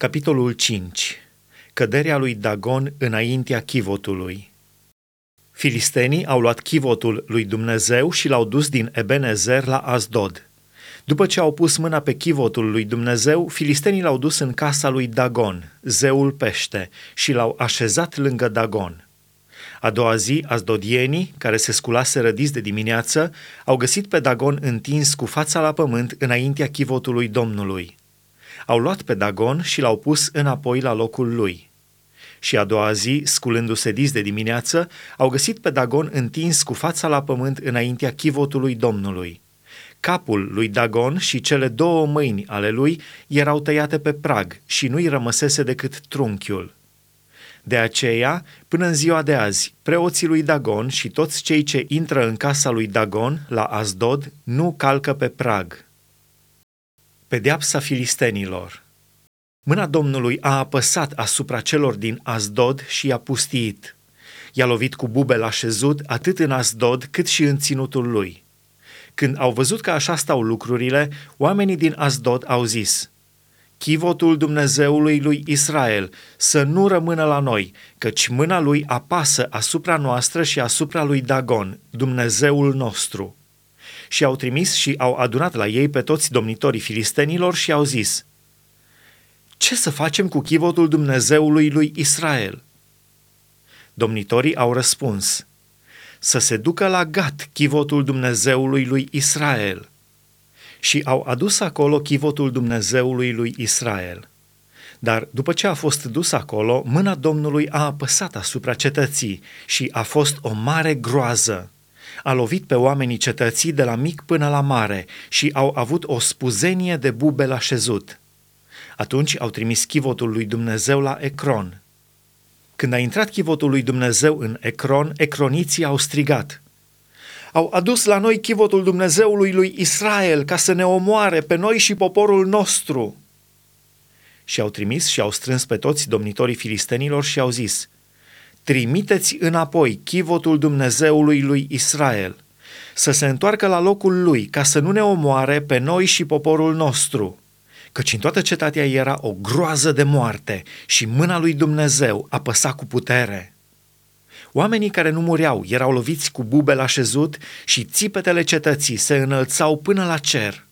Capitolul 5. Căderea lui Dagon înaintea chivotului. Filistenii au luat chivotul lui Dumnezeu și l-au dus din Ebenezer la Asdod. După ce au pus mâna pe chivotul lui Dumnezeu, filistenii l-au dus în casa lui Dagon, zeul pește, și l-au așezat lângă Dagon. A doua zi, azdodienii, care se sculase rădiți de dimineață, au găsit pe Dagon întins cu fața la pământ înaintea chivotului Domnului. Au luat pe Dagon și l-au pus înapoi la locul lui. Și a doua zi, sculându-se dis de dimineață, au găsit pe Dagon întins cu fața la pământ înaintea chivotului Domnului. Capul lui Dagon și cele două mâini ale lui erau tăiate pe prag și nu-i rămăsese decât trunchiul. De aceea, până în ziua de azi, preoții lui Dagon și toți cei ce intră în casa lui Dagon, la Asdod, nu calcă pe prag. Pedeapsa filistenilor Mâna Domnului a apăsat asupra celor din Asdod și i-a pustiit. I-a lovit cu bube la șezut atât în Asdod cât și în ținutul lui. Când au văzut că așa stau lucrurile, oamenii din Asdod au zis, Chivotul Dumnezeului lui Israel să nu rămână la noi, căci mâna lui apasă asupra noastră și asupra lui Dagon, Dumnezeul nostru și au trimis și au adunat la ei pe toți domnitorii filistenilor și au zis, Ce să facem cu chivotul Dumnezeului lui Israel? Domnitorii au răspuns, Să se ducă la Gat chivotul Dumnezeului lui Israel. Și au adus acolo chivotul Dumnezeului lui Israel. Dar după ce a fost dus acolo, mâna Domnului a apăsat asupra cetății și a fost o mare groază a lovit pe oamenii cetății de la mic până la mare și au avut o spuzenie de bube la șezut. Atunci au trimis chivotul lui Dumnezeu la Ecron. Când a intrat chivotul lui Dumnezeu în Ecron, ecroniții au strigat. Au adus la noi chivotul Dumnezeului lui Israel ca să ne omoare pe noi și poporul nostru. Și au trimis și au strâns pe toți domnitorii filistenilor și au zis – trimiteți înapoi chivotul Dumnezeului lui Israel, să se întoarcă la locul lui, ca să nu ne omoare pe noi și poporul nostru. Căci în toată cetatea era o groază de moarte și mâna lui Dumnezeu apăsa cu putere. Oamenii care nu mureau erau loviți cu bube la șezut și țipetele cetății se înălțau până la cer –